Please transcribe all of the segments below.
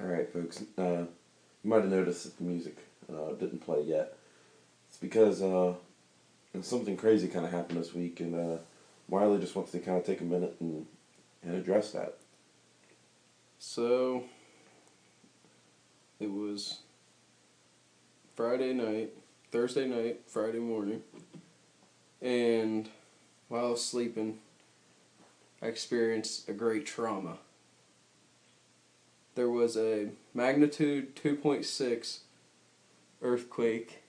All right, folks. Uh, you might have noticed that the music uh, didn't play yet. It's because uh, something crazy kind of happened this week, and uh, Wiley just wants to kind of take a minute and, and address that. So it was Friday night, Thursday night, Friday morning, and while I was sleeping, I experienced a great trauma. There was a magnitude 2.6 earthquake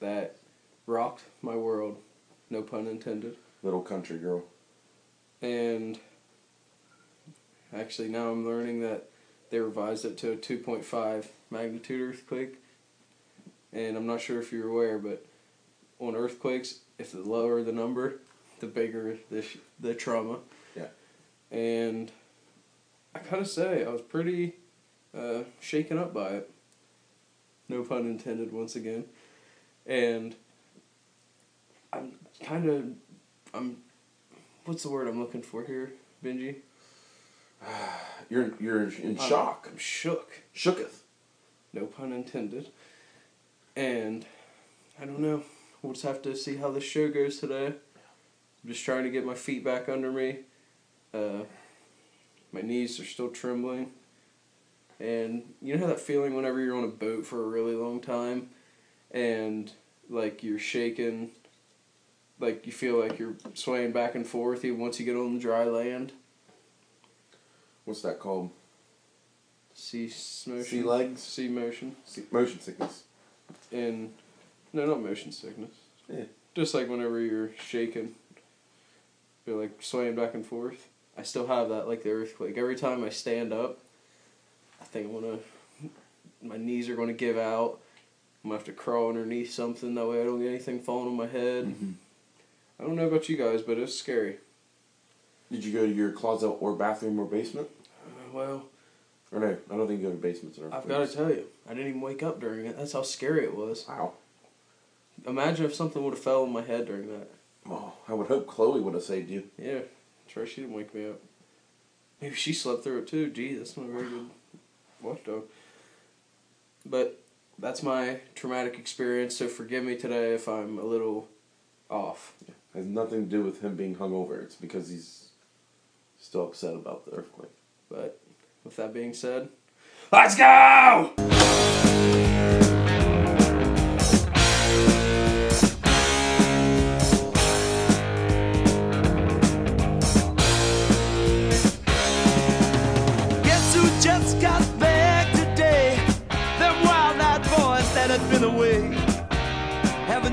that rocked my world, no pun intended. Little country girl. And actually, now I'm learning that they revised it to a 2.5 magnitude earthquake. And I'm not sure if you're aware, but on earthquakes, if the lower the number, the bigger the, sh- the trauma. Yeah. And I gotta say, I was pretty uh, shaken up by it. No pun intended, once again. And I'm kind of, I'm, what's the word I'm looking for here, Benji? You're you're in I'm- shock. I'm shook. Shooketh. No pun intended. And I don't know. We'll just have to see how this show goes today. I'm just trying to get my feet back under me. Uh, my knees are still trembling. And you know that feeling whenever you're on a boat for a really long time and like you're shaking, like you feel like you're swaying back and forth even once you get on the dry land? What's that called? Sea motion. Sea legs? Sea motion. Se- Motion sickness. and no, not motion sickness. Yeah. Just like whenever you're shaking, you're like swaying back and forth. I still have that, like the earthquake. Every time I stand up, think I'm gonna, my knees are gonna give out. I'm gonna have to crawl underneath something that way I don't get anything falling on my head. Mhm. I don't know about you guys, but it's scary. Did you go to your closet or bathroom or basement? Uh, well, Or no, I don't think you go to basements. Or I've got to tell you, I didn't even wake up during it. That's how scary it was. Wow. Imagine if something would have fell on my head during that. Oh, I would hope Chloe would have saved you. Yeah, sure she didn't wake me up. Maybe she slept through it too. Gee, that's not very good watchdog. But that's my traumatic experience, so forgive me today if I'm a little off. has nothing to do with him being hungover. It's because he's still upset about the earthquake. But with that being said, Let's go!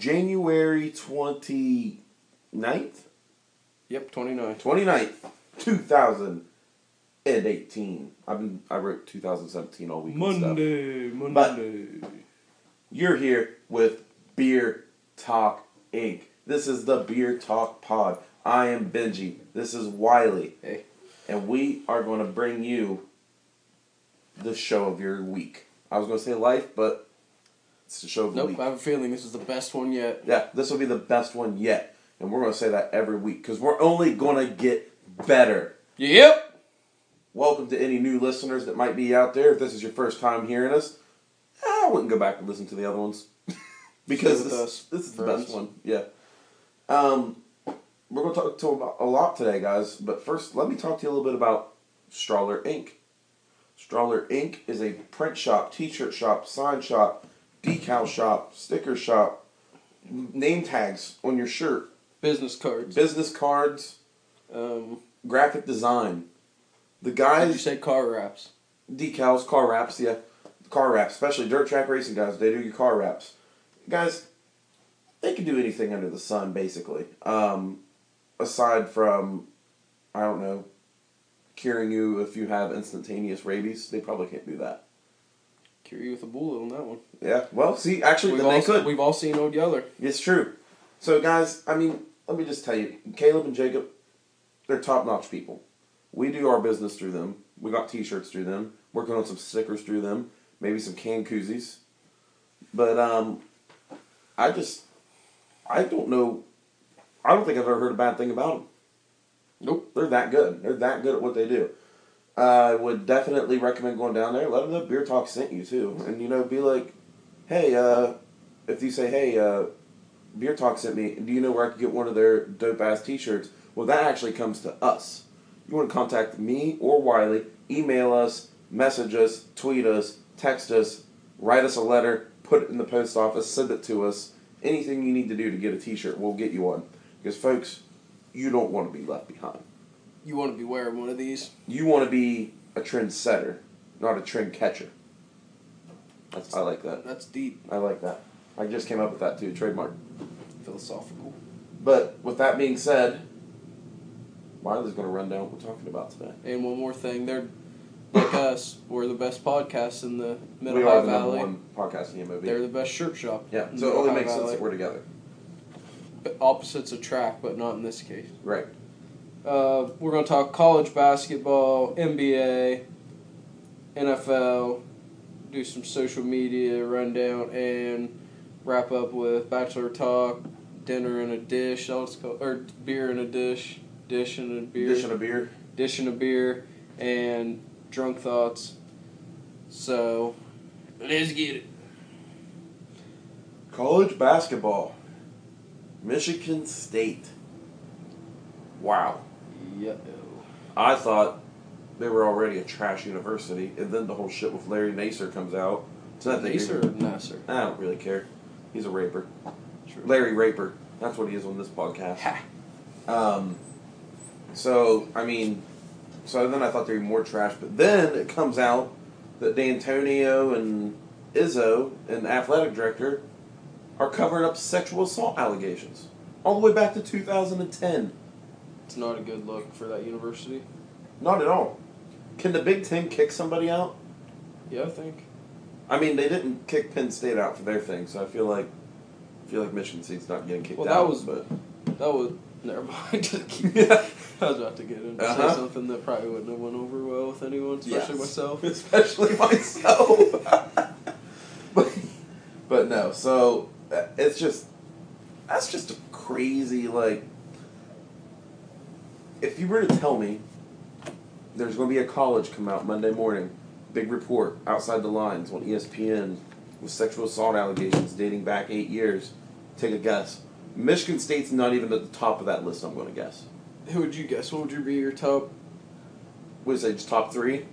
January 29th? yep, 29. 29th, 2018. I've been, I wrote 2017 all week. Monday, Monday. You're here with Beer Talk Inc. This is the Beer Talk Pod. I am Benji. This is Wiley. Hey. And we are going to bring you the show of your week. I was going to say life, but it's the show of the Nope, week. I have a feeling this is the best one yet. Yeah, this will be the best one yet. And we're going to say that every week because we're only going to get better. Yep. Welcome to any new listeners that might be out there. If this is your first time hearing us, I wouldn't go back and listen to the other ones because this, this is the best one. Yeah. Um, we're going to talk to about a lot today, guys. But first, let me talk to you a little bit about Strawler Inc. Stroller Inc. is a print shop, t-shirt shop, sign shop, decal shop, sticker shop, name tags on your shirt, Business cards. business cards, Um, graphic design. The did you guys say car wraps? decals, car wraps, yeah, car wraps, especially dirt track racing guys. They do your car wraps, guys. They can do anything under the sun, basically. Um, aside from, I don't know, curing you if you have instantaneous rabies, they probably can't do that. Cure you with a bullet on that one. Yeah. Well, see, actually, We've all, could. we've all seen Old Yeller. It's true. So, guys, I mean, let me just tell you, Caleb and Jacob, they're top notch people. We do our business through them. We got t shirts through them, working on some stickers through them, maybe some can koozies. But, um, I just, I don't know, I don't think I've ever heard a bad thing about them. Nope. They're that good. They're that good at what they do. I would definitely recommend going down there. Let them know Beer Talk sent you too, and you know, be like, hey, uh, if you say, hey, uh, Beer Talk sent me. Do you know where I could get one of their dope ass T-shirts? Well, that actually comes to us. You want to contact me or Wiley? Email us, message us, tweet us, text us, write us a letter, put it in the post office, send it to us. Anything you need to do to get a T-shirt, we'll get you one. Because folks, you don't want to be left behind. You want to be wearing one of these? You want to be a trend setter, not a trend catcher. That's, I like that. That's deep, I like that. I just came up with that too, trademark. philosophical. But with that being said, Wiley's going to run down what we're talking about today. And one more thing, they're like us. We're the best podcast in the Middle we Ohio are the Valley. number one podcast in the MOB. They're the best shirt shop. yeah, so it only Ohio makes sense that we're together. But Opposites attract, but not in this case. Right. Uh, we're going to talk college basketball, NBA, NFL, do some social media rundown, and wrap up with bachelor talk, dinner in a dish, called, or beer in a dish, dish in a beer, Dish and a beer. dish and a beer, and drunk thoughts. So, let's get it. College basketball. Michigan State. Wow. Yeah. I thought they were already a trash university, and then the whole shit with Larry Nassar comes out. That they Nasser or Nasser? I don't really care. He's a raper. True. Larry Raper. That's what he is on this podcast. Ha. Um, so I mean, so then I thought they were more trash, but then it comes out that D'Antonio and Izzo and the athletic director are covering up sexual assault allegations all the way back to 2010. It's not a good look for that university. Not at all. Can the Big Ten kick somebody out? Yeah, I think. I mean, they didn't kick Penn State out for their thing, so I feel like I feel like Michigan State's not getting kicked out. Well, that out. was- but That was never mind. Yeah. I was about to get into Uh-huh. say something that probably wouldn't have went over well with anyone, especially Yes. myself. especially myself. but, but no, so uh, it's just that's just a crazy like. If you were to tell me there's going to be a college come out Monday morning, big report outside the lines on ESPN with sexual assault allegations dating back eight years, take a guess. Michigan State's not even at the top of that list. I'm going to guess. Who would you guess? What would you be your top? Would you say just top three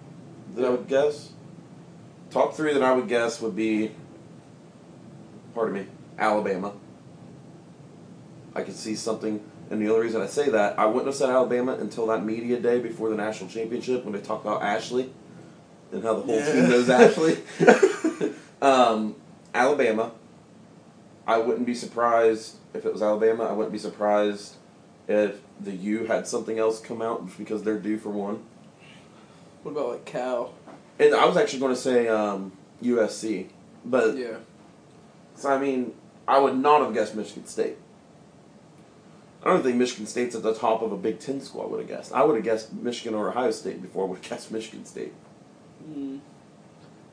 that I would guess? Top three that I would guess would be, pardon me, Alabama. I could see something, and the only reason I say that, I wouldn't have said Alabama until that media day before the national championship when they talked about Ashley and how the whole Yeah. team knows Ashley. um, Alabama. I wouldn't be surprised if it was Alabama. I wouldn't be surprised if the U had something else come out because they're due for one. What about like Cal? And I was actually going to say um, USC, but Yeah. so I mean, I would not have guessed Michigan State. I don't think Michigan State's at the top of a Big Ten school. I would have guessed. I would have guessed Michigan or Ohio State before I would have guessed Michigan State. Mm.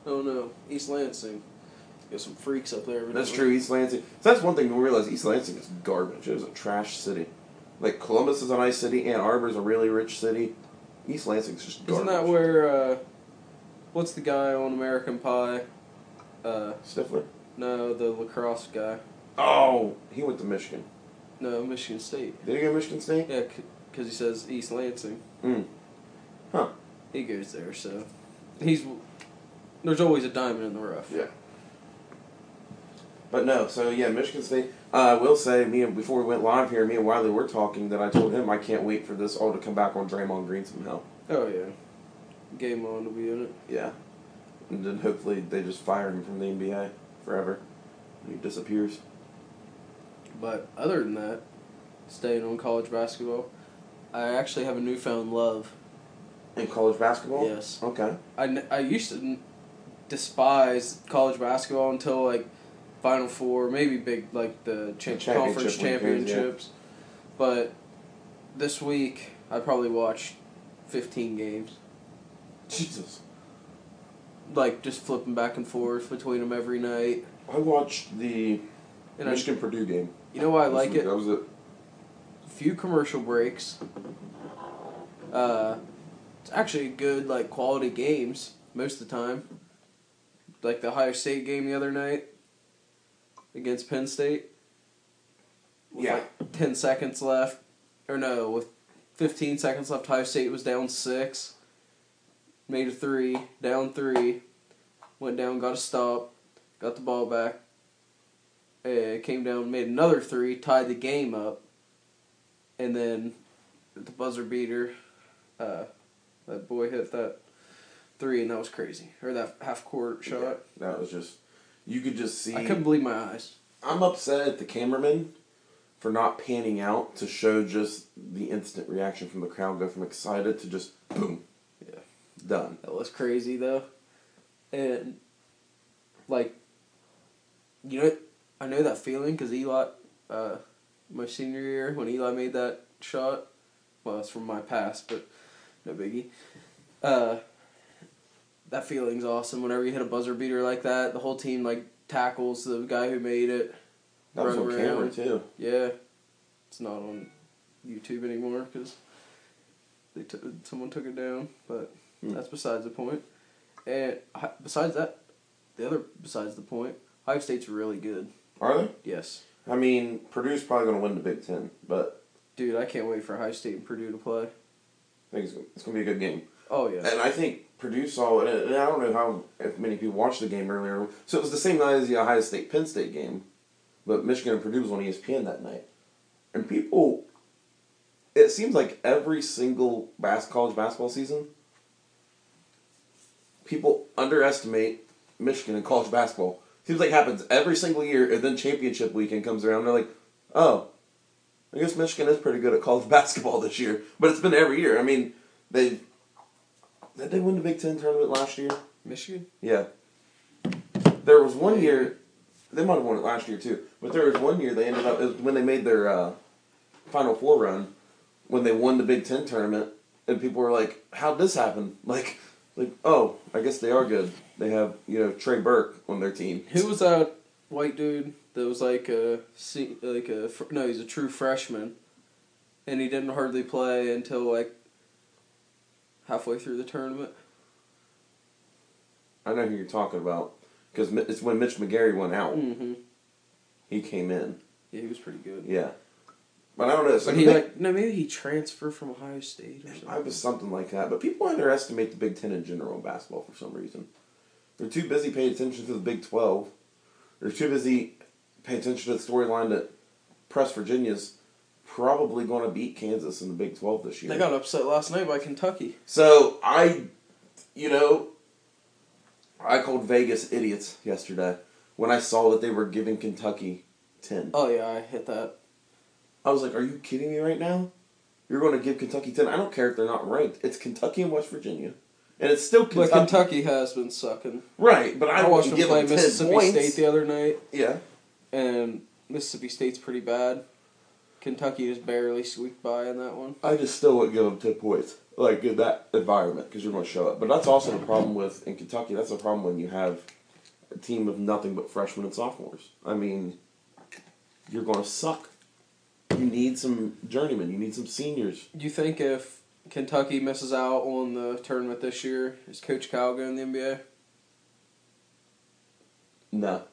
Oh no, East Lansing. Got some freaks up there. That's true. East Lansing. So that's one thing to realize. East Lansing is garbage. It is a trash city. Like Columbus is a nice city. Ann Arbor is a really rich city. East Lansing's just garbage. Isn't that where? Uh, what's the guy on American Pie? Uh, Stifler? no, the lacrosse guy. Oh, he went to Michigan. No, Michigan State. Did he go to Michigan State? Yeah, because he says East Lansing. Mm. Huh. He goes there, so he's there's always a diamond in the rough. Yeah. But no, so yeah, Michigan State. Uh, I will say, me and before we went live here, me and Wiley were talking that I told him I can't wait for this all to come back on Draymond Green somehow. Oh yeah, game on to be in it. Yeah, and then hopefully they just fire him from the NBA forever. And he disappears. But other than that, staying on college basketball, I actually have a newfound love. In college basketball. Yes. Okay. I, I used to despise college basketball until like Final Four, maybe big like the cha- championship conference weekends, yeah. championships. But this week I probably watched fifteen games, Jesus. like just flipping back and forth between them every night. I watched the And I, Michigan Purdue game. You know why I like it? That was it. few commercial breaks. Uh, it's actually good, like quality games most of the time. Like the Ohio State game the other night against Penn State. With Yeah. like ten seconds left, or no, with fifteen seconds left, Ohio State was down six. Made a three, down three, went down, got a stop, got the ball back. Uh, came down, made another three, tied the game up and then the buzzer beater, uh, that boy hit that three, and that was crazy. Or that half court shot. Yeah, that was just. You could just see. I couldn't believe my eyes. I'm upset at the cameraman for not panning out to show just the instant reaction from the crowd go from excited to just boom. Yeah. Done. That was crazy though, and like, you know, I know that feeling because Eli, uh, my senior year when Eli made that shot. Well, it's from my past, but no biggie. Uh, that feeling's awesome. Whenever you hit a buzzer beater like that, the whole team like tackles the guy who made it. That was on camera too. Yeah, it's not on YouTube anymore because they took someone took it down. But Hmm. that's besides the point. And besides that, the other besides the point, Ohio State's really good. Are they? Yes, I mean, Purdue's probably going to win the Big Ten, but dude, I can't wait for Ohio State and Purdue to play. I think it's, it's going to be a good game. Oh yeah, And I think Purdue saw it, and I don't know how if many people watched the game earlier. So it was the same night as the Ohio State Penn State game, but Michigan and Purdue was on ESPN that night. And people, it seems like every single bas- college basketball season, people underestimate Michigan in college basketball. Seems like happens every single year, and then championship weekend comes around, and they're like, oh, I guess Michigan is pretty good at college basketball this year. But it's been every year. I mean, they did they win the Big Ten tournament last year? Michigan. Yeah. There was one year, they might have won it last year too, but there was one year they ended up, it was when they made their uh, Final Four run, when they won the Big Ten tournament, and people were like, how'd this happen? Like, like oh, I guess they are good. They have, you know, Trey Burke on their team. Who was that white dude that was like a like a no, he's a true freshman, and he didn't hardly play until like halfway through the tournament. I know who you're talking about, because it's when Mitch McGary went out. Mm-hmm. He came in. Yeah, he was pretty good. Yeah. But I don't know. So But he like no, maybe he transferred from Ohio State or something. I was something like that. But people underestimate the Big Ten in general in basketball for some reason. They're too busy paying attention to the Big Twelve. They're too busy paying attention to the storyline that Press Virginia's probably going to beat Kansas in the Big Twelve this year. They got upset last night by Kentucky. so I, you know, I called Vegas idiots yesterday when I saw that they were giving Kentucky ten. Oh yeah, I hit that. I was like, "Are you kidding me right now? You're going to give Kentucky ten? I don't care if they're not ranked. It's Kentucky and West Virginia, and it's still But Kentucky." Kentucky has been sucking. Right, but I, I watched them play them Mississippi points. State the other night, Yeah. and Mississippi State's pretty bad. Kentucky just barely squeaked by in that one. I just still wouldn't give them 10 points, like in that environment, because you're going to show up. But that's also the problem with, in Kentucky, that's the problem when you have a team of nothing but freshmen and sophomores. I mean, you're going to suck. You need some journeymen, you need some seniors. Do you think if Kentucky misses out on the tournament this year, is Coach Cal going in the NBA? No.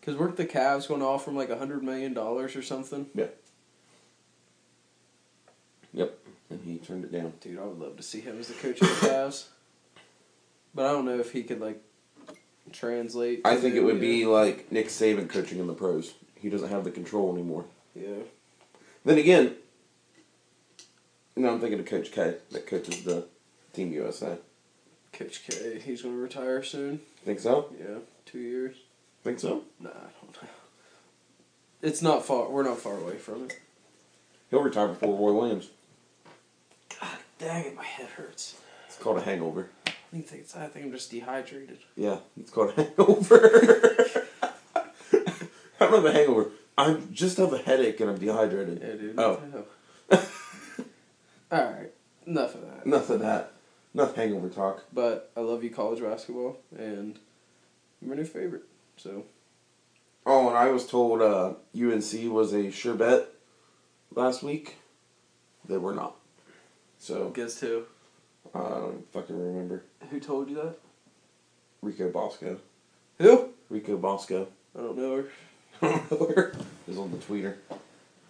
Because weren't the Cavs going to offer him like a hundred million dollars or something? Yeah. Yep. And he turned it down. Dude, I would love to see him as the coach of the Cavs. But I don't know if he could like translate. I think it would be like Nick Saban coaching in the pros. He doesn't have the control anymore. Yeah. Then again, no, I'm thinking of Coach K that coaches the Team USA. Coach K, he's gonna retire soon. Think so? Yeah, two years. Think so? Nah, I don't know. It's not far. We're not far away from it. He'll retire before Roy Williams. God dang it, my head hurts. It's called a hangover. I think it's. I think I'm just dehydrated. Yeah, it's called a hangover. I don't have a hangover. I just have a headache and I'm dehydrated. Yeah, dude. Oh. All right. Enough of that. Enough of that. Enough hangover talk. But I love you, college basketball, and you're my new favorite. So Oh, and I was told uh, UNC was a sure bet last week. They were not. So, guess who? I don't fucking remember. Who told you that? Rico Bosco. Who? Rico Bosco. I don't know her. Is on the tweeter.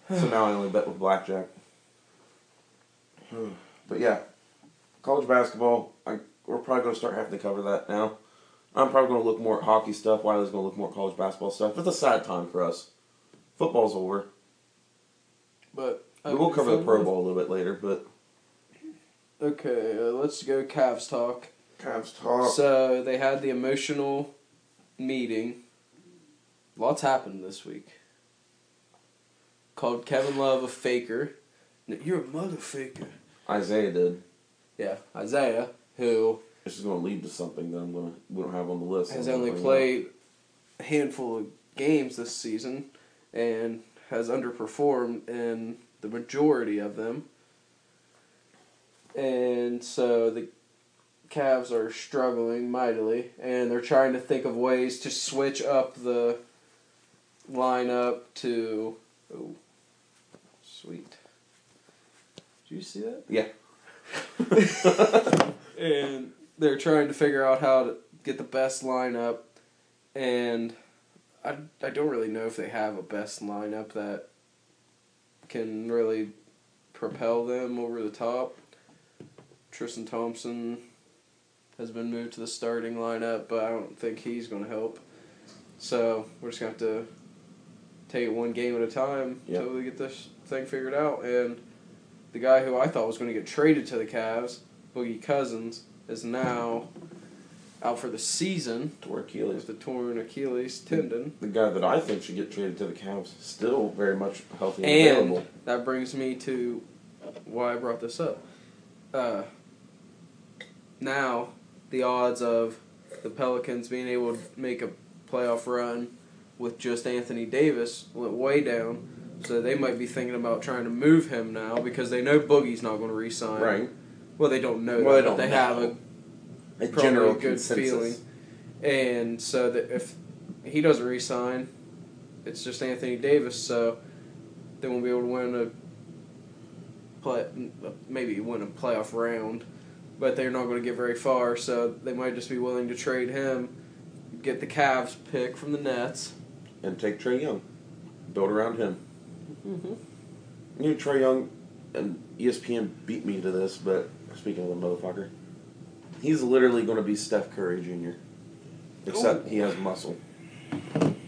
So now I only bet with blackjack. But yeah, college basketball. I we're probably going to start having to cover that now. I'm probably going to look more at hockey stuff. Wiley's going to look more at college basketball stuff. It's a sad time for us. Football's over. But We will cover the Pro Bowl a little bit later, but Okay, uh, let's go Cavs talk. Cavs talk. So they had the emotional meeting. Lots happened this week. Called Kevin Love a faker. You're a mother faker. Isaiah did. Yeah, Isaiah, who This is going to lead to something that I'm going to we don't have on the list. has only played a handful of games this season and has underperformed in the majority of them. And so the Cavs are struggling mightily, and they're trying to think of ways to switch up the lineup to. Oh, sweet. Did you see that? Yeah. and they're trying to figure out how to get the best lineup and I, I don't really know if they have a best lineup that can really propel them over the top. Tristan Thompson has been moved to the starting lineup, but I don't think he's going to help. So we're just going to have to take it one game at a time Yep. until we get this thing figured out. And the guy who I thought was going to get traded to the Cavs, Boogie Cousins, is now out for the season Tore Achilles. with the torn Achilles tendon. The guy that I think should get traded to the Cavs still very much healthy and, And available. that brings me to why I brought this up. Uh, now, the odds of the Pelicans being able to make a playoff run with just Anthony Davis went way down. So they might be thinking about trying to move him now because they know Boogie's not going to re-sign. Right. Well, they don't know Well, that, they don't they have a. A general good consensus. feeling. And so that if he doesn't resign, it's just Anthony Davis. So they won't be able to win a play, maybe win a playoff round, but they're not going to get very far. So they might just be willing to trade him, get the Cavs pick from the Nets. And take Trae Young. Build around him. Mm-hmm. You know, Trae Young, and ESPN beat me to this, but speaking of the motherfucker, he's literally going to be Steph Curry Jr. Except Ooh. he has muscle.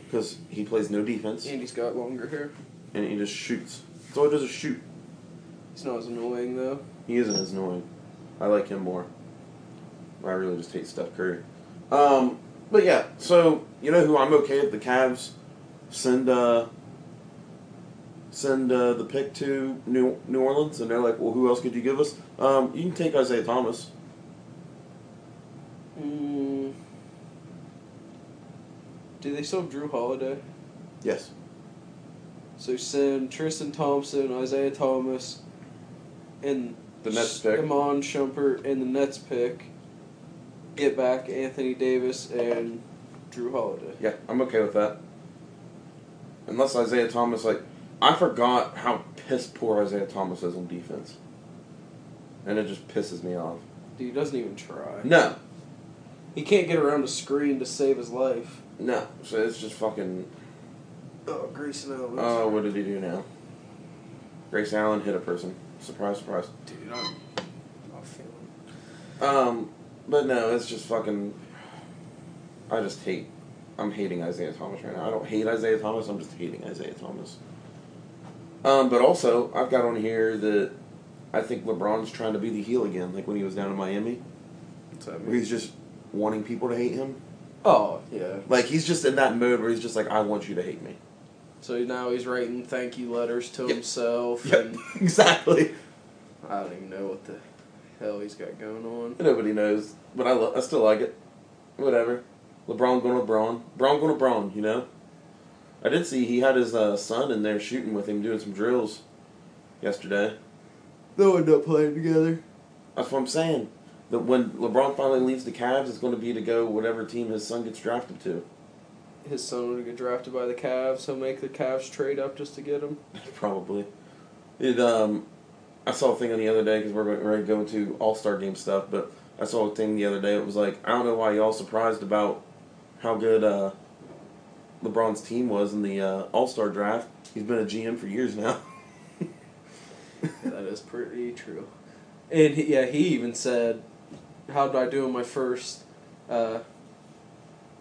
Because he plays no defense, And he's got longer hair. and he just shoots. That's all he does is shoot. He's not as annoying though. He isn't as annoying. I like him more. I really just hate Steph Curry. Um, but yeah, so you know who I'm okay with the Cavs send uh, send uh, the pick to New New Orleans, and they're like, well, who else could you give us? Um, you can take Isaiah Thomas. Mm. Do they still have Jrue Holiday? Yes. So send Tristan Thompson, Isaiah Thomas, and The Nets pick. Iman Shumpert and the Nets pick. Get back Anthony Davis and Jrue Holiday. Yeah, I'm okay with that. Unless Isaiah Thomas, like, I forgot how piss poor Isaiah Thomas is on defense, and it just pisses me off. Dude doesn't even try. No, He can't get around a screen to save his life. no. So it's just fucking. Oh, Grayson Allen. Oh, what did he do now? Grace Allen hit a person. Surprise, surprise. Dude, I'm not feeling. Um, But no, it's just fucking. I just hate. I'm hating Isaiah Thomas right now. I don't hate Isaiah Thomas. I'm just hating Isaiah Thomas. Um, but also, I've got on here that I think LeBron's trying to be the heel again, like when he was down in Miami, What's that where mean? he's just wanting people to hate him. Oh yeah. Like he's just in that mode where he's just like, I want you to hate me. So now he's writing thank you letters to Yep. himself, and exactly. I don't even know what the hell he's got going on. Nobody knows, but I lo- I still like it. Whatever. LeBron going to LeBron. Braun going to Braun. You know. I did see he had his uh, son in there shooting with him, doing some drills yesterday. They'll end up playing together. That's what I'm saying. That when LeBron finally leaves the Cavs, it's going to be to go whatever team his son gets drafted to. His son would get drafted by the Cavs. He'll make the Cavs trade up just to get him. Probably. It um, I saw a thing on the other day because we're going- ready to go into All Star game stuff, but I saw a thing the other day. It was like I don't know why y'all surprised about how good uh, LeBron's team was in the uh, All Star draft. He's been a GM for years now. That is pretty true. And he, yeah, he even said, "How did I do in my first, uh,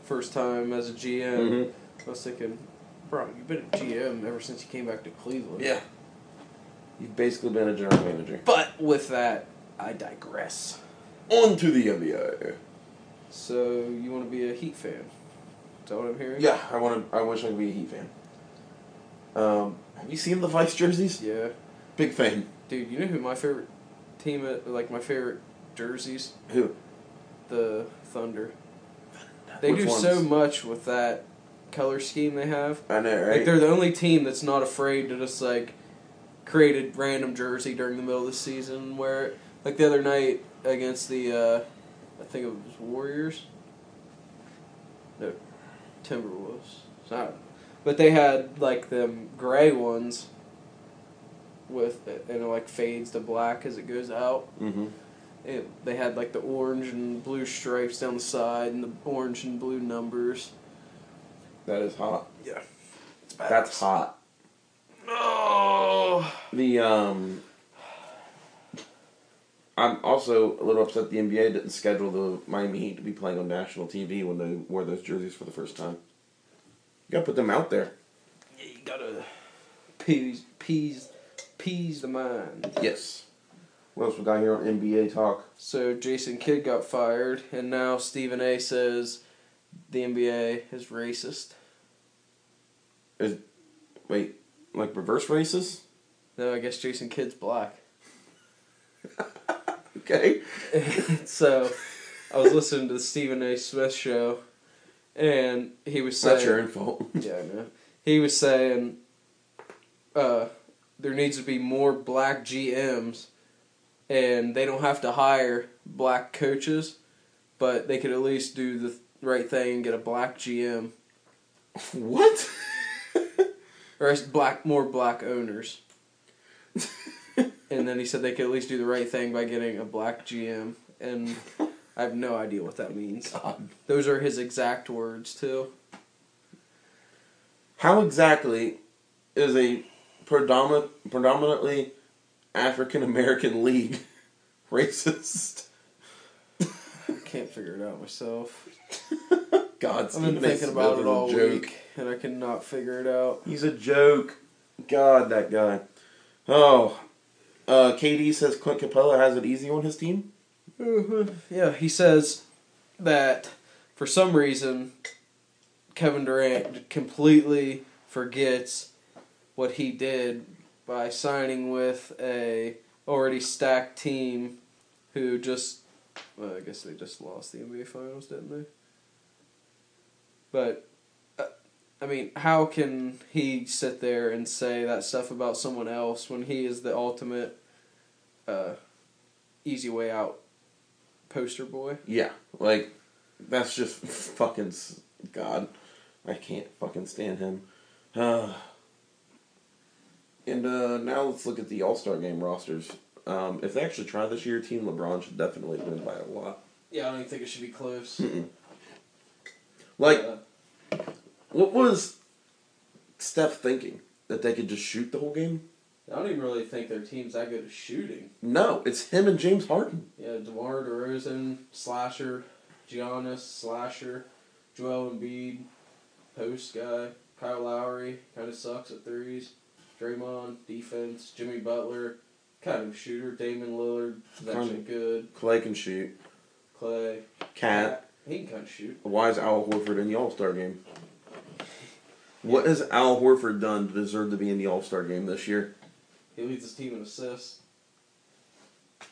first time as a GM?" Mhm. I was thinking, bro, you've been a GM ever since you came back to Cleveland. Yeah. You've basically been a general manager. But with that, I digress. On to the NBA. So you want to be a Heat fan? Is that what I'm hearing? Yeah, I want to. I wish I could be a Heat fan. Um, have you seen the Vice jerseys? Yeah, Big fan. dude. You know who my favorite team? Is, like my favorite jerseys, Who? the Thunder. They Which do ones? so much with that color scheme they have. I know, right? Like they're the only team that's not afraid to just like create a random jersey during the middle of the season. Where like the other night against the uh, I think it was Warriors. No, Timberwolves. So. But they had like them gray ones. With and it like fades to black as it goes out. mm-hmm. It, they had like the orange and blue stripes down the side and the orange and blue numbers. That is hot. Yeah, it's That's hot. Oh. The um, I'm also a little upset the NBA didn't schedule the Miami Heat to be playing on national TV when they wore those jerseys for the first time. You gotta put them out there. Yeah, you gotta peas, peas, peas the mind. Yes. What else we got here on NBA talk? So Jason Kidd got fired, and now Stephen A. says the NBA is racist. Is wait, like reverse racist? No, I guess Jason Kidd's black. Okay. so I was listening to the Stephen A. Smith show, and he was saying, That's your own fault. Yeah, I know. He was saying uh, there needs to be more black GMs, and they don't have to hire black coaches, but they could at least do the right thing and get a black GM what? or black more black owners. And then he said they could at least do the right thing by getting a black GM, and I have no idea what that means. God. Those are his exact words too. How exactly is a predominant, predominantly African American league racist? I can't figure it out myself. God, I've been thinking about it all joke. week, and I cannot figure it out. He's a joke. God, that guy. Oh, uh, KD says Clint Capela has it easy on his team. Yeah, he says that for some reason Kevin Durant completely forgets what he did by signing with a already stacked team who just well, I guess they just lost the NBA finals, didn't they? But I mean, how can he sit there and say that stuff about someone else when he is the ultimate uh, easy way out poster boy? Yeah, like that's just fucking God. I can't fucking stand him. Uh, and uh, now let's look at the All Star Game rosters. Um, if they actually try this year, Team LeBron should definitely win by a lot. Yeah, I don't even think it should be close. Mm-mm. Like, Uh, what was Steph thinking? That they could just shoot the whole game? I don't even really think their team's that good at shooting. No, it's him and James Harden. Yeah, DeMar DeRozan, slasher, Giannis, slasher, Joel Embiid, post guy, Kyle Lowry, kind of sucks at threes, Draymond, defense, Jimmy Butler, kind of shooter, Damian Lillard, is actually good, Klay can shoot. Klay, Cat. he can kind of shoot. Why is Al Horford in the All Star game? What has Al Horford done to deserve to be in the All Star game this year? He leads his team in assists.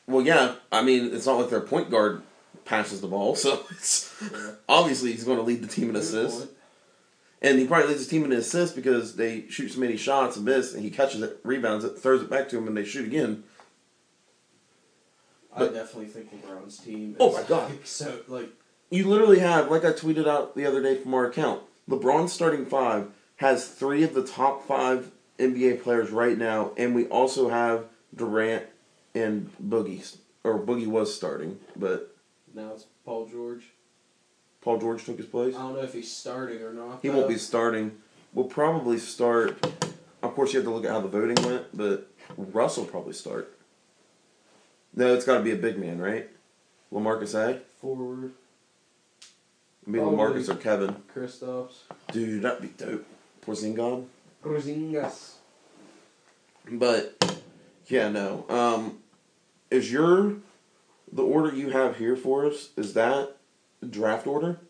Well, yeah. I mean, it's not like their point guard passes the ball, so it's, Yeah. obviously he's going to lead the team in assists. And he probably leads his team in assists because they shoot so many shots and miss, and he catches it, rebounds it, throws it back to him, and they shoot again. I definitely think LeBron's team. Oh is Oh my God. like, so like You literally have, like I tweeted out the other day from our account, LeBron's starting five has three of the top five NBA players right now, and we also have Durant and Boogie, or Boogie was starting, but now it's Paul George. Paul George took his place. I don't know if he's starting or not. He though. won't be starting. We'll probably start. Of course, you have to look at how the voting went, but Russell probably start. No, it's got to be a big man, right? Lamarcus A. forward. Maybe Probably. Lamarcus or Kevin. Kristaps. Dude, that'd be dope. Porzingis. Porzingis. But yeah, no. Um, is your the order you have here for us? Is that draft order?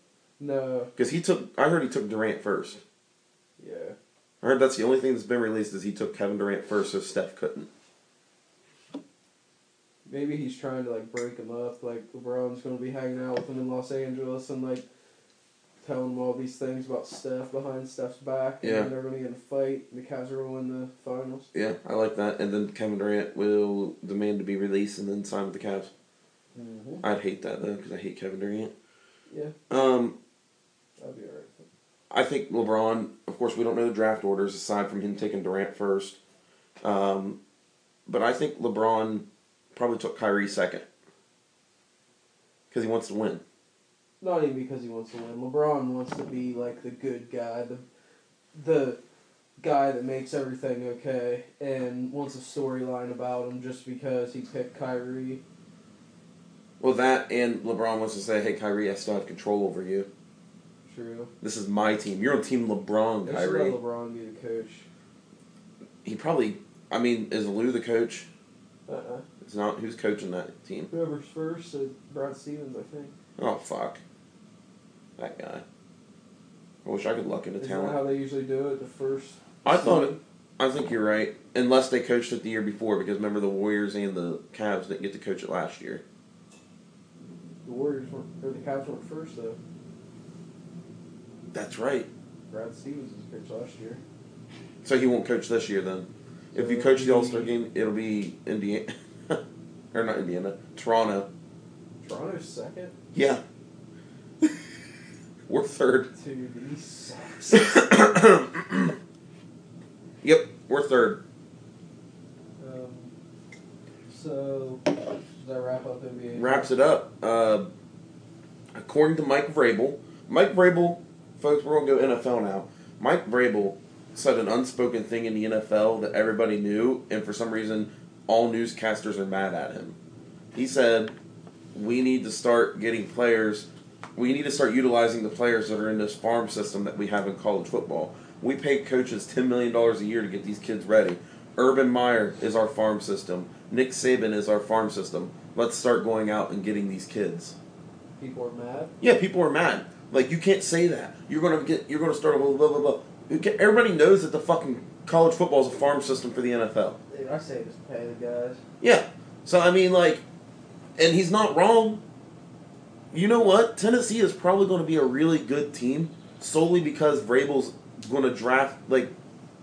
No. Because he took. I heard he took Durant first. Yeah. I heard that's the only thing that's been released is he took Kevin Durant first, so Steph couldn't. Maybe he's trying to like break him up. Like LeBron's gonna be hanging out with him in Los Angeles and like telling all these things about Steph behind Steph's back. And Yeah. then they're gonna get in a fight. And the Cavs are win the finals. Yeah, I like that. And then Kevin Durant will demand to be released and then sign with the Cavs. Mm-hmm. I'd hate that though because I hate Kevin Durant. Yeah, Um, that'd be alright. I think LeBron. Of course, we don't know the draft orders aside from him taking Durant first. Um, but I think LeBron probably took Kyrie second because he wants to win. Not even because he wants to win. LeBron wants to be like the good guy, the the guy that makes everything okay, and wants a storyline about him just because he picked Kyrie. Well, that and LeBron wants to say, "Hey, Kyrie, I still have control over you. True. This is my team. You're on Team LeBron, They should let Kyrie." LeBron be the coach. He probably. I mean, is Lou the coach? Uh uh It's not. Who's coaching that team? Whoever's first, uh, Brad Stevens, I think. Oh fuck. That guy. I wish I could luck into that talent. how they usually do it? The first. I thought it. I think you're right. Unless they coached it the year before, because remember the Warriors and the Cavs didn't get to coach it last year. The Warriors weren't, or the Cavs weren't first though. That's right. Brad Stevens was coach last year. So he won't coach this year then. If you coach the All Star game, it'll be Indiana, or not Indiana, Toronto. Toronto's second. Yeah. We're third. Dude, he sucks. Yep, we're third. um, so, does that wrap up NBA? wraps it up. Uh, according to Mike Vrabel, Mike Vrabel, folks, we're gonna go NFL now. Mike Vrabel said an unspoken thing in the NFL that everybody knew, and for some reason, all newscasters are mad at him. He said, "We need to start getting players. We need to start utilizing the players that are in this farm system that we have in college football. We pay coaches ten million dollars a year to get these kids ready. Urban Meyer is our farm system. Nick Saban is our farm system. Let's start going out and getting these kids." People are mad. Yeah, people are mad. Like you can't say that. You're gonna get. You're gonna start a blah blah blah. blah. Everybody knows that the fucking college football is a farm system for the NFL. Dude, I say just pay the guys. Yeah. So I mean, like, and he's not wrong. You know what? Tennessee is probably going to be a really good team solely because Vrabel's going to draft like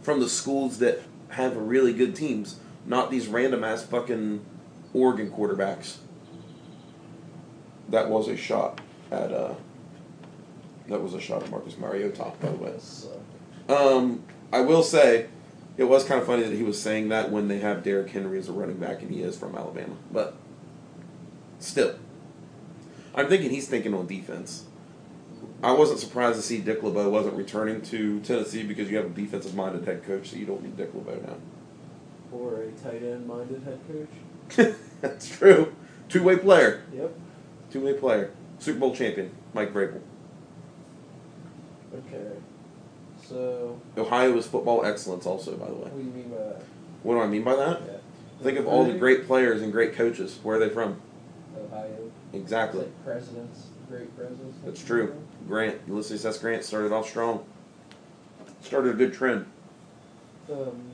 from the schools that have really good teams, not these random ass fucking Oregon quarterbacks. That was a shot at uh. That was a shot at Marcus Mariota, by the way. Um, I will say, it was kind of funny that he was saying that when they have Derrick Henry as a running back and he is from Alabama. But still, I'm thinking he's thinking on defense. I wasn't surprised to see Dick LeBeau wasn't returning to Tennessee because you have a defensive-minded head coach, so you don't need Dick LeBeau now. or a tight end minded head coach. That's true. Two way player. Yep. Two way player. Super Bowl champion, Mike Vrabel. Okay. So, Ohio is football excellence, also, by the way. what do you mean by that? What do I mean by that? Yeah. Think of all the great players and great coaches. Where are they from? Exactly. Like presidents, great presidents. That's true. Grant, Ulysses S. Grant started off strong. Started a good trend. Um,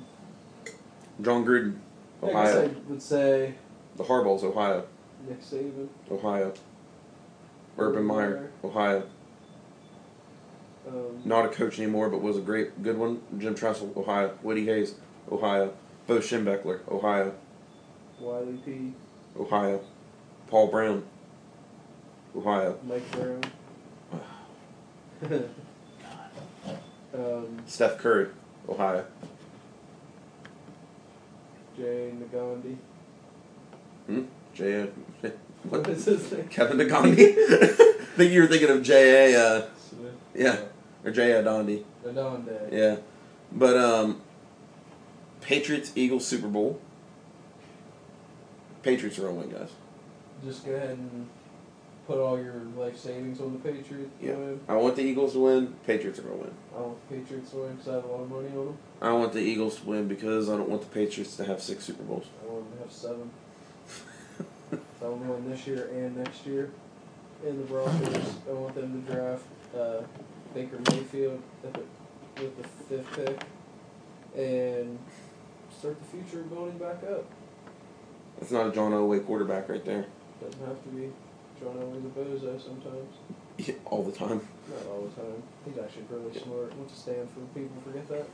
Jon Gruden, Ohio. I guess I would say The Harbaughs, Ohio. Nick Saban. Ohio. Urban Meyer, Ohio. Um, Not a coach anymore, but was a great, good one. Jim Tressel, Ohio. Woody Hayes, Ohio. Bo Schembechler, Ohio. Wiley P. Ohio. Paul Brown, Ohio. Mike Brown. um, Steph Curry, Ohio. Jay Nagandi. J. What What? is his name? Kevin Nagandi? I think you were thinking of J. A. Uh, yeah, or J. A. Dondi. Adonde. Yeah, but um, Patriots Eagles Super Bowl. Patriots are gonna win, guys. Just go ahead and put all your life savings on the Patriots. to Yeah. win. I want the Eagles to win. Patriots are gonna win. I want the Patriots to win because I have a lot of money on them. I want the Eagles to win because I don't want the Patriots to have six Super Bowls. I want them to have seven. so I'm going this year and next year. In the Broncos, I want them to draft uh, Baker Mayfield the, with the fifth pick and start the future of building back up. That's not a John Elway quarterback right there. Doesn't have to be John Elway's a bozo sometimes. Yeah, all the time. Not all the time. He's actually really smart. Went to Stanford. People forget that.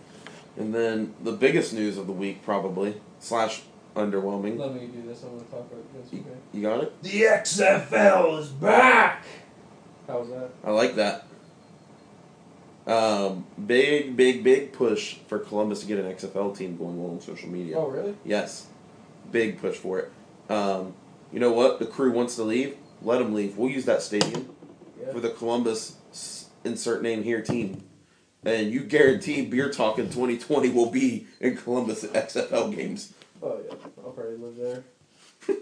And then the biggest news of the week, probably slash underwhelming. Let me do this. I'm going to talk about Vince You, you got it. The XFL is back! How's that? I like that. Um, big, big, big push for Columbus to get an XFL team going well on social media. Oh, really? Yes, big push for it. Um, you know what? The crew wants to leave. Let them leave. We'll use that stadium Yeah. for the Columbus insert name here team, and you guarantee Beer Talk in 2020 will be in Columbus at XFL games. Oh yeah, I'll probably live there.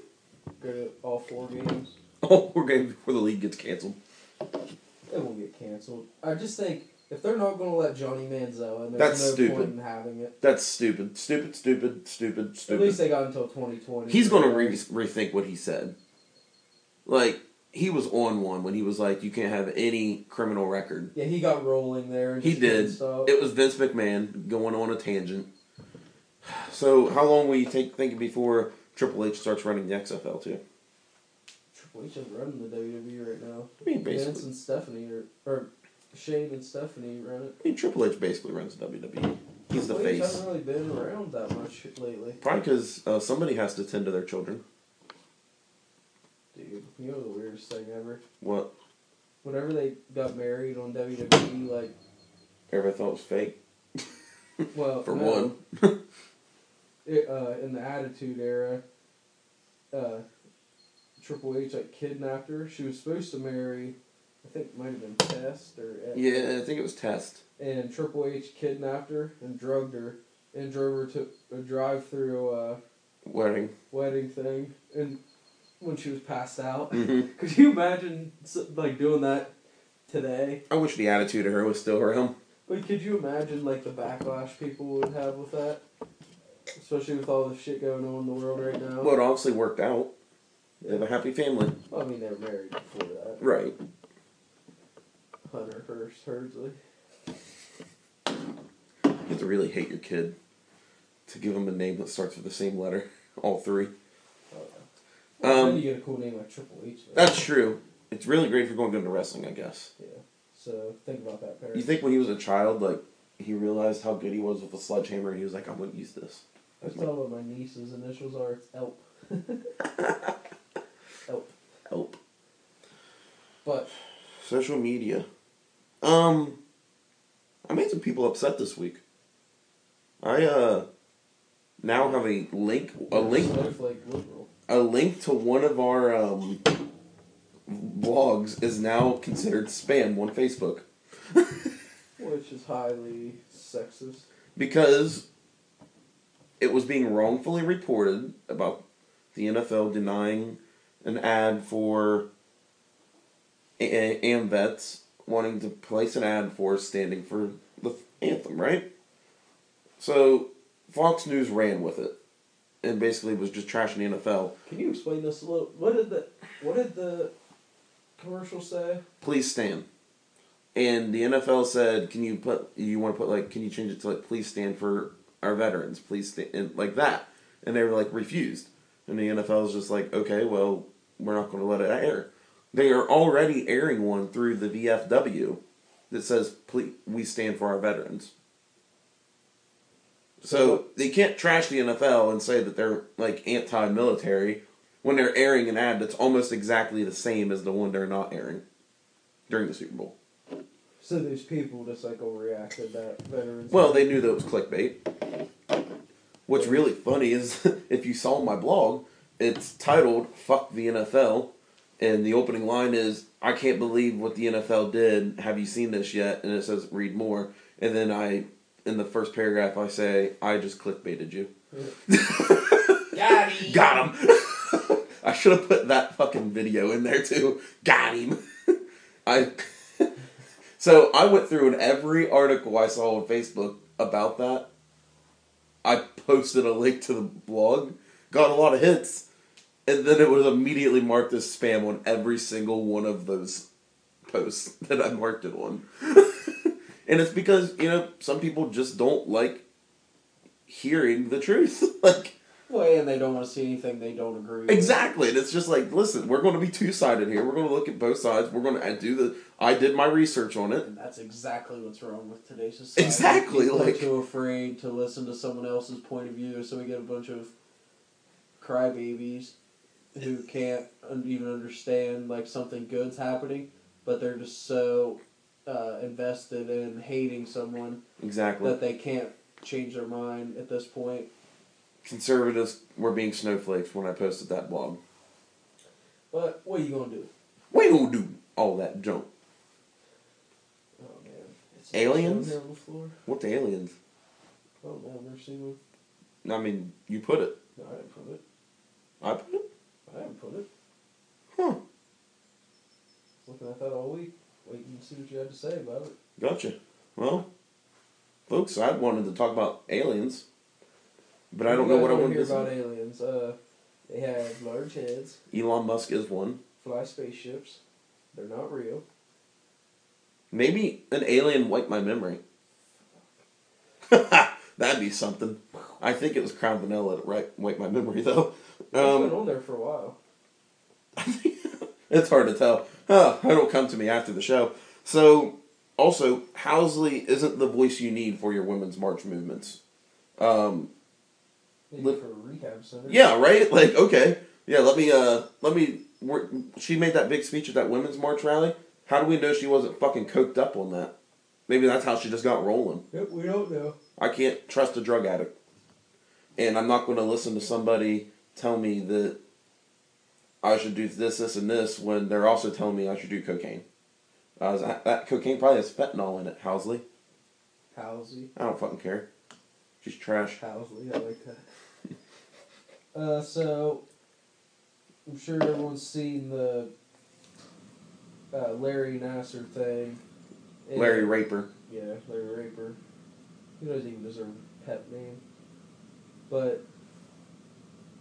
Go to all four games. Oh, we're going before the league gets canceled. It won't get canceled. I just think if they're not going to let Johnny Manziel in, there's That's no stupid. point in having it. That's stupid. Stupid. Stupid. Stupid. Stupid. At least they got until 2020. He's going to re- rethink what he said. Like he was on one when he was like, "You can't have any criminal record." Yeah, he got rolling there. He did. It was Vince McMahon going on a tangent. So, how long will you take thinking before Triple H starts running the XFL too? Triple H is running the WWE right now. I mean, Vince and Stephanie are, or Shane and Stephanie run it. I mean, Triple H basically runs the WWE. He's the H face. hasn't really been around that much lately, Probably because uh, somebody has to tend to their children. You know the weirdest thing ever. What Whenever they got married on WWE, like, everybody thought it was fake. well, For no. one, it, uh, in the Attitude Era, uh, Triple H like kidnapped her. She was supposed to marry, I think it might have been Test or Ed- yeah, I think it was Test. And Triple H kidnapped her and drugged her and drove her to a drive-through uh, Wedding. wedding thing. And when she was passed out, hmm could you imagine like doing that today? I wish the Attitude Era was still around. But could you imagine like the backlash people would have with that? Especially with all the shit going on in the world right now. Well, it obviously worked out. They have a happy family. Well, I mean, they were married before that. Right. Hunter Hearst Helmsley. You have to really hate your kid to give him a name that starts with the same letter. All three. Oh, Um, you get a cool name like Triple H. though. That's true. It's really great if you're going into wrestling, I guess. yeah. So think about that, Perry. You think when he was a child, like, he realized how good he was with a sledgehammer and he was like, I'm going to use this. I was telling what my niece's initials are. It's ELP. ELP. Help. But Social media. Um, I made some people upset this week. I, uh, now have a link, a link. A link to one of our um, blogs is now considered spam on Facebook Which is highly sexist. because it was being wrongfully reported about the NFL denying an ad for a- a- AMVETS wanting to place an ad for standing for the anthem, right? So Fox News ran with it and basically was just trashing the NFL. Can you explain this a little? What did the What did the commercial say? Please stand. And the NFL said, "Can you put? You want to put like? Can you change it to like? Please stand for our veterans. Please stand and like that." And they were like refused. And the NFL is just like, "Okay, well, we're not going to let it air." They are already airing one through the VFW that says, "Please, we stand for our veterans." So they can't trash the NFL and say that they're like anti-military when they're airing an ad that's almost exactly the same as the one they're not airing during the Super Bowl. So these people just like overreacted that veterans. Well, they knew that it was clickbait. What's really funny is if you saw my blog, it's titled "Fuck the NFL," and the opening line is, "I can't believe what the NFL did. Have you seen this yet?" And it says, "Read more." And then I, in the first paragraph, I say, "I just clickbaited you." got him. Got him. I should have put that fucking video in there too. Got him. I. so I went through and every article I saw on Facebook about that, I posted a link to the blog, got a lot of hits, and then it was immediately marked as spam on every single one of those posts that I marked it on. And it's because, you know, some people just don't like hearing the truth. like Well, and they don't want to see anything they don't agree with. Exactly, and it's just like, listen, we're going to be two sided here. We're going to look at both sides. We're going to do the. I did my research on it. And that's exactly what's wrong with today's society. Exactly, People like- too afraid to listen to someone else's point of view, so we get a bunch of crybabies who can't even understand like something good's happening, but they're just so uh, invested in hating someone Exactly. that they can't change their mind at this point. Conservatives were being snowflakes when I posted that blog. But what are you gonna do? What you gonna do all that junk? Oh man, it's Aliens? down here on the floor. What the aliens? Oh I've never seen one. I mean, you put it. No, I didn't put it. I put it. I haven't put it. Huh. Looking at that all week, waiting to see what you had to say about it. Gotcha. Well, folks, I wanted to talk about aliens, but I don't know what I guys wanted hear to about aliens. Uh, they have large heads, Elon Musk is one. fly spaceships. They're not real. Maybe an alien wiped my memory. That'd be something. I think it was Crown Vanilla that right wiped my memory though. It's been Um, on there for a while. it's hard to tell. Huh, it'll come to me after the show. So, also, Housley isn't the voice you need for your women's march movements. Um, Maybe for a rehab center. yeah, right. Like, okay, yeah. Let me. Uh, let me. she made that big speech at that women's march rally. How do we know she wasn't fucking coked up on that? Maybe that's how she just got rolling. Yep, we don't know. I can't trust a drug addict. And I'm not going to listen to somebody tell me that I should do this, this, and this when they're also telling me I should do cocaine. Uh, that, that cocaine probably has fentanyl in it, Housley. Housley. I don't fucking care. She's trash. Housley, I like that. uh, so, I'm sure everyone's seen the uh, Larry Nassar thing. And- Larry Raper. Yeah, Larry Raper. He doesn't even deserve a pet name. But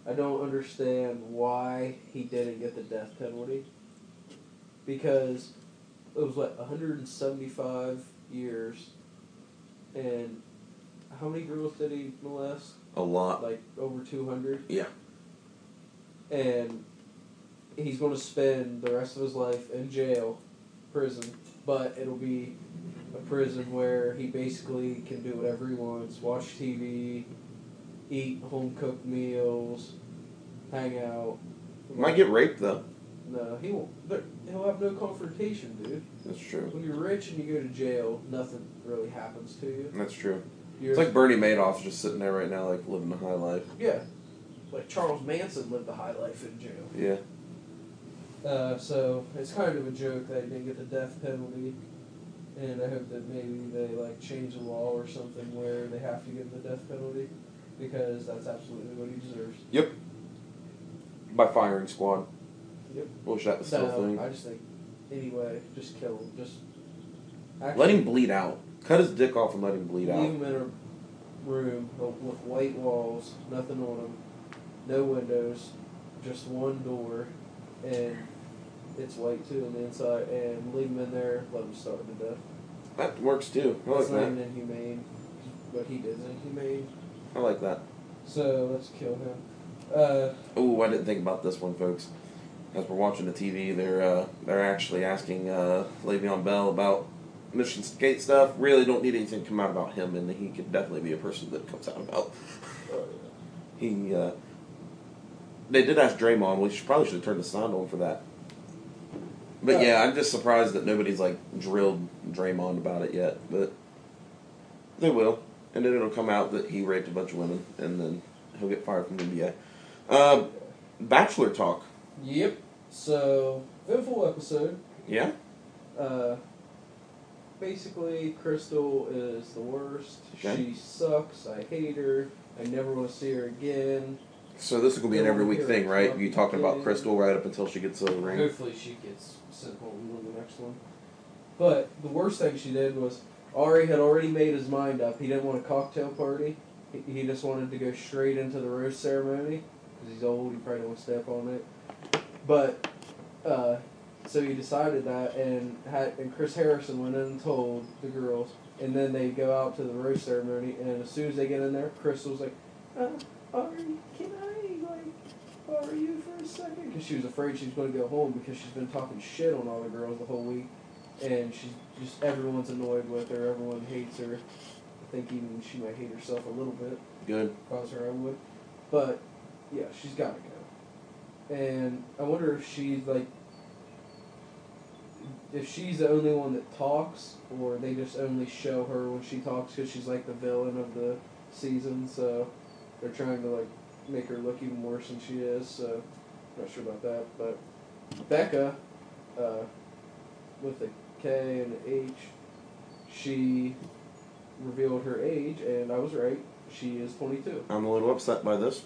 I don't understand why he didn't get the death penalty. Because it was what, 175 years and how many girls did he molest? A lot. Like over 200? Yeah. and he's going to spend the rest of his life in jail, prison, but it'll be a prison where he basically can do whatever he wants, watch TV, eat home cooked meals, hang out. Might get raped, though. No, he won't. He'll have no confrontation, dude. That's true. When you're rich and you go to jail, nothing really happens to you. That's true. You're, It's like Bernie Madoff's just sitting there right now, like living a high life. yeah, like Charles Manson lived a high life in jail. Yeah. Uh, so it's kind of a joke that he didn't get the death penalty, and I hope that maybe they like change the law or something where they have to give the death penalty. Because that's absolutely what he deserves. Yep. By firing squad. Yep. Wish that was still a No, thing. I just think anyway, just kill him. Just Let him bleed out. Cut his dick off and let him bleed leave out. Leave him in a room with white walls, nothing on him, no windows, just one door, and it's white too on the inside. And leave him in there, let him starve to death. That works too. I like That's not that. even inhumane. What he did is inhumane. I like that. So let's kill him. Uh, Oh, I didn't think about this one, folks. As we're watching the TV, they're uh, they're actually asking uh, Le'Veon Bell about Michigan State stuff. Really, don't need anything to come out about him, and he could definitely be a person that comes out about. He, uh, they did ask Draymond. We should probably should have turned the sound on for that. But yeah, I'm just surprised that nobody's like drilled Draymond about it yet. But they will, and then it'll come out that he raped a bunch of women, and then he'll get fired from the NBA. Uh, Bachelor talk. yep. So eventful episode. Yeah. Uh, basically, Krystal is the worst. Okay. She sucks. I hate her. I never want to see her again. So this is gonna be an every week thing, right? You talking about Krystal right up until she gets a ring. Hopefully, she gets sent home on the next one. But the worst thing she did was Arie had already made his mind up. He didn't want a cocktail party. He, he just wanted to go straight into the rose ceremony because he's old. He probably to step on it. But uh, so he decided that, and had and Chris Harrison went in and told the girls, and then they go out to the rose ceremony. And as soon as they get in there, Krystal's like, uh, "Arie, can I like borrow you for a second? Because she was afraid she was going to go home because she's been talking shit on all the girls the whole week, and she's just everyone's annoyed with her. Everyone hates her. I think even she might hate herself a little bit. Good. Cause her, I would. But yeah, she's got to go. And I wonder if she's like, if she's the only one that talks, or they just only show her when she talks because she's like the villain of the season. So they're trying to like make her look even worse than she is. So not sure about that. But Bekah, uh, with the K and H, she revealed her age, and I was right. She is 22. I'm a little upset by this.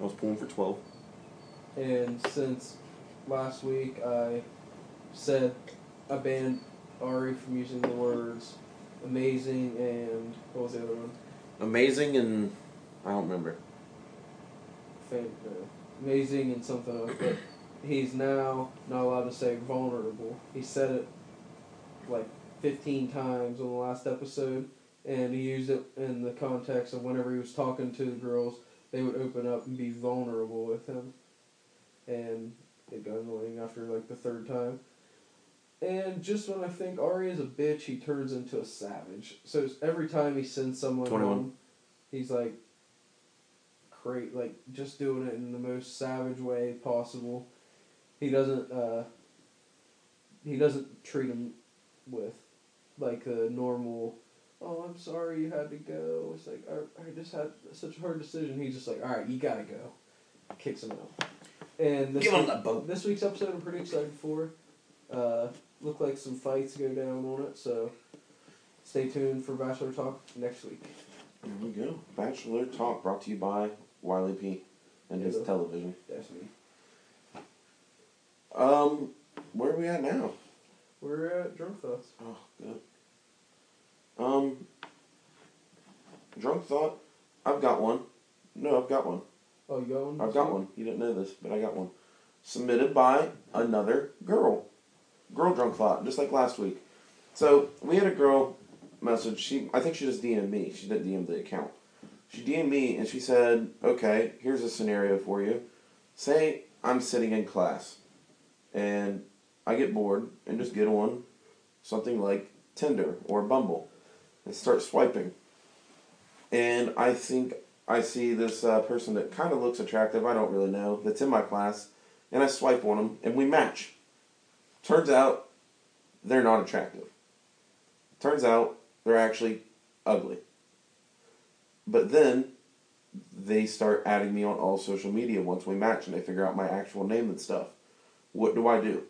I was pulling for twelve. And since last week I said I banned Arie from using the words amazing and what was the other one? Amazing and I don't remember. Fan, uh, amazing and something else. But he's now not allowed to say vulnerable. He said it like 15 times on the last episode, and he used it in the context of whenever he was talking to the girls, they would open up and be vulnerable with him. And it got annoying after like the third time. And just when I think Arie is a bitch, he turns into a savage. So every time he sends someone 21. home, he's like, great, like just doing it in the most savage way possible. He doesn't, uh, he doesn't treat him with like a normal. Oh, I'm sorry you had to go. It's like I, I just had such a hard decision. He's just like, all right, you gotta go. Kicks him out. And this Get on week- that boat. This week's episode, I'm pretty excited for. Uh, look like some fights go down on it, so stay tuned for Bachelor Talk next week. There we go. Bachelor Talk brought to you by Wiley Pete and his television. That's me. Um, where are we at now? We're at Drunk Thoughts. Oh, good. Um, drunk thought. I've got one. No, I've got one. Oh, you got one? I've got one. You didn't know this, but I got one. Submitted by another girl. Girl drunk thought, just like last week. So we had a girl message. She, I think she just DM'd me. She didn't DM the account. She DM'd me and she said, "Okay, here's a scenario for you. Say I'm sitting in class, and I get bored and just get on something like Tinder or Bumble, and start swiping. And I think I see this uh, person that kind of looks attractive. I don't really know. That's in my class, and I swipe on them, and we match. Turns out, they're not attractive. Turns out they're actually ugly. But then they start adding me on all social media once we match, and they figure out my actual name and stuff. What do I do?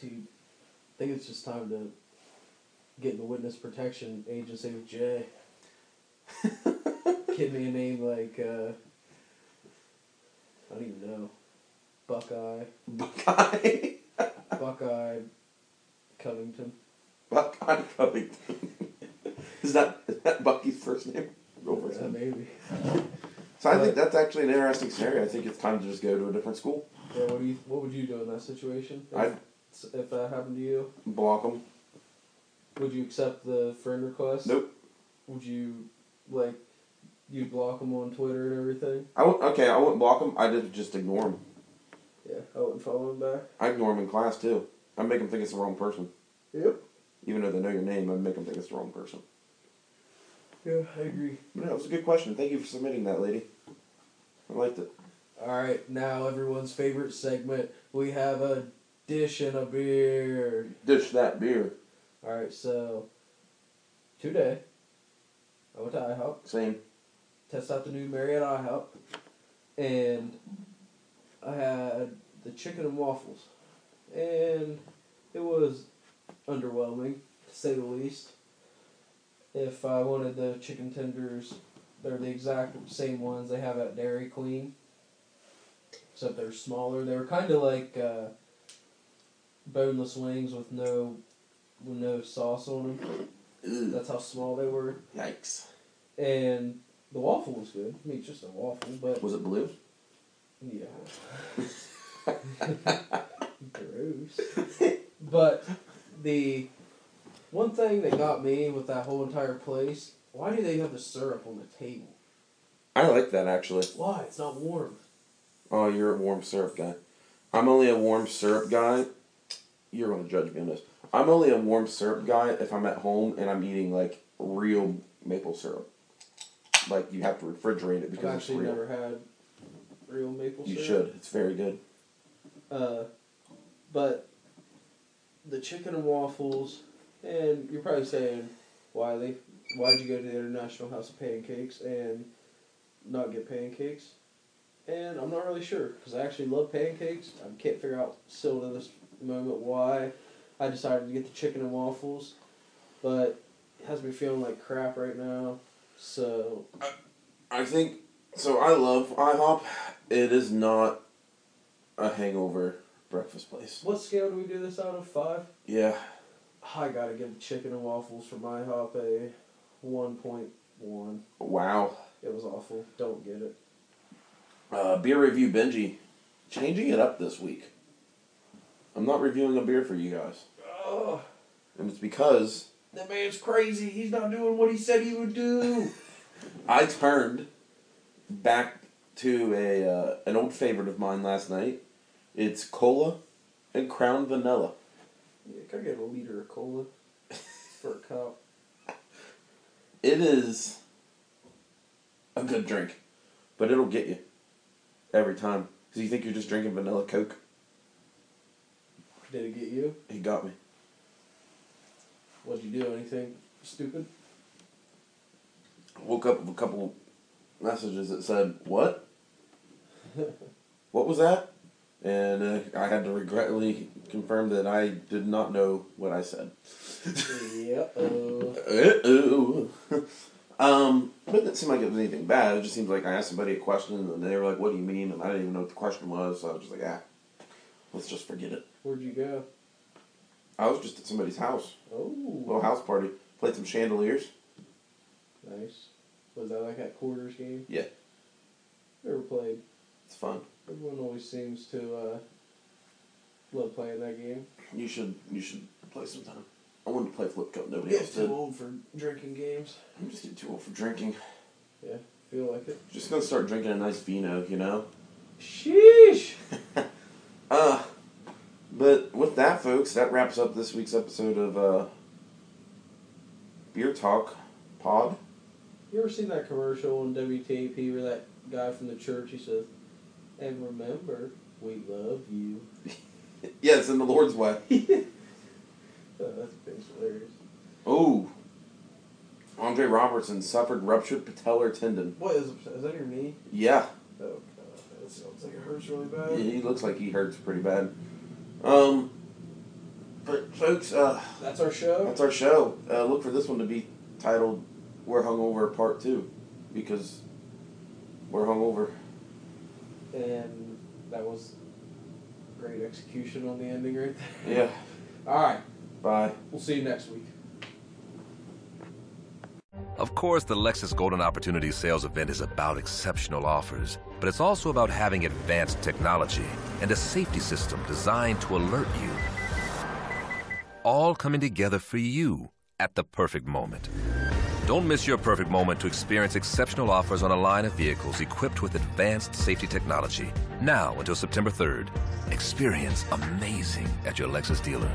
Dude, I think it's just time to get in the witness protection agency with Jay. Give me a name like uh, I don't even know. Buckeye, Buckeye. Buckeye, Covington. Buckeye Covington. is that is that Bucky's first name? Yeah, maybe. So I think that's actually an interesting scenario. I think it's time to just go to a different school. Yeah, what do you? What would you do in that situation? If, I'd if that happened to you, block them. would you accept the friend request? Nope. Would you like? You block them on Twitter and everything. I won't, okay, I wouldn't block them. I did just ignore them. Yeah, I wouldn't follow them back. I ignore them in class too. I make them think it's the wrong person. Yep. Even though they know your name, I make them think it's the wrong person. Yeah, I agree. But no, it was a good question. Thank you for submitting that, lady. I liked it. All right, now everyone's favorite segment. We have a dish and a beer. Dish that beer. All right, so today I went to IHOP, Same. test out the new Marietta IHOP, and I had the chicken and waffles, and it was underwhelming to say the least. If I wanted the chicken tenders, they're the exact same ones they have at Dairy Queen, except they're smaller. They were kind of like uh, boneless wings with no with no sauce on them. That's how small they were. Yikes. And the waffle was good. I mean, just a waffle, but Was it blue? yeah. Gross. But the one thing that got me with that whole entire place, why do they have the syrup on the table? I like that actually. Why? It's not warm. Oh, you're a warm syrup guy. I'm only a warm syrup guy. You're gonna judge me on this. I'm only a warm syrup guy if I'm at home and I'm eating like real maple syrup. Like you have to refrigerate it because I've because it's actually real. never had real maple syrup. You should. It's very good. Uh, but the chicken and waffles, and you're probably saying, why they, why'd you go to the International House of Pancakes and not get pancakes? And I'm not really sure because I actually love pancakes. I can't figure out still to this moment why I decided to get the chicken and waffles, but it has me feeling like crap right now. So I think so. I love IHOP. It is not a hangover breakfast place. what scale do we do this out of five? Yeah, I gotta give the chicken and waffles from IHOP a one point one. wow. It was awful. Don't get it. Uh, beer review Benji, changing it up this week. I'm not reviewing a beer for you guys, Oh, and it's because that man's crazy. He's not doing what he said he would do. I turned back to a uh, an old favorite of mine last night. It's cola and Crown Vanilla. yeah, can I get a liter of cola for a cup? It is a good drink, but it'll get you every time. Cause you think you're just drinking vanilla Coke. Did it get you? He got me. What'd you do? Anything stupid? Woke up with a couple messages that said, "What? what was that?" And uh, I had to regretfully confirm that I did not know what I said. yeah. Uh, Uh-oh. Um, but it didn't seem like it was anything bad. It just seems like I asked somebody a question and they were like, "What do you mean?" And I didn't even know what the question was, so I was just like, "Ah, let's just forget it." where'd you go? I was just at somebody's house, Oh, little house party. Played some chandeliers. nice. Was that like that quarters game? Yeah. Never played. It's fun. Everyone always seems to uh, love playing that game. You should you should play sometime. I wanted to play flip cup. Nobody else else too old for drinking games. I'm just getting too old for drinking. Yeah, feel like it. Just gonna start drinking a nice vino, you know. Sheesh. Uh, but with that, folks, that wraps up this week's episode of uh, Beer Talk Pod. You ever seen that commercial on WTAP where that guy from the church he says, "And remember, we love you." Yes, in the Lord's way. That's hilarious. Oh, Andre Roberson suffered ruptured patellar tendon. What is is that your knee? Yeah, Oh god, that sounds like it hurts really bad. Yeah, he looks like he hurts pretty bad. Um, but folks, uh, That's our show. that's our show. Uh, look for this one to be titled "We're Hungover Part 2 because We're hungover. And that was great execution on the ending right there. Yeah. All right. Bye. We'll see you next week. Of course, the Lexus Golden Opportunity Sales event is about exceptional offers, but it's also about having advanced technology and a safety system designed to alert you. All coming together for you at the perfect moment. Don't miss your perfect moment to experience exceptional offers on a line of vehicles equipped with advanced safety technology. Now until September 3rd. Experience amazing at your Lexus dealer.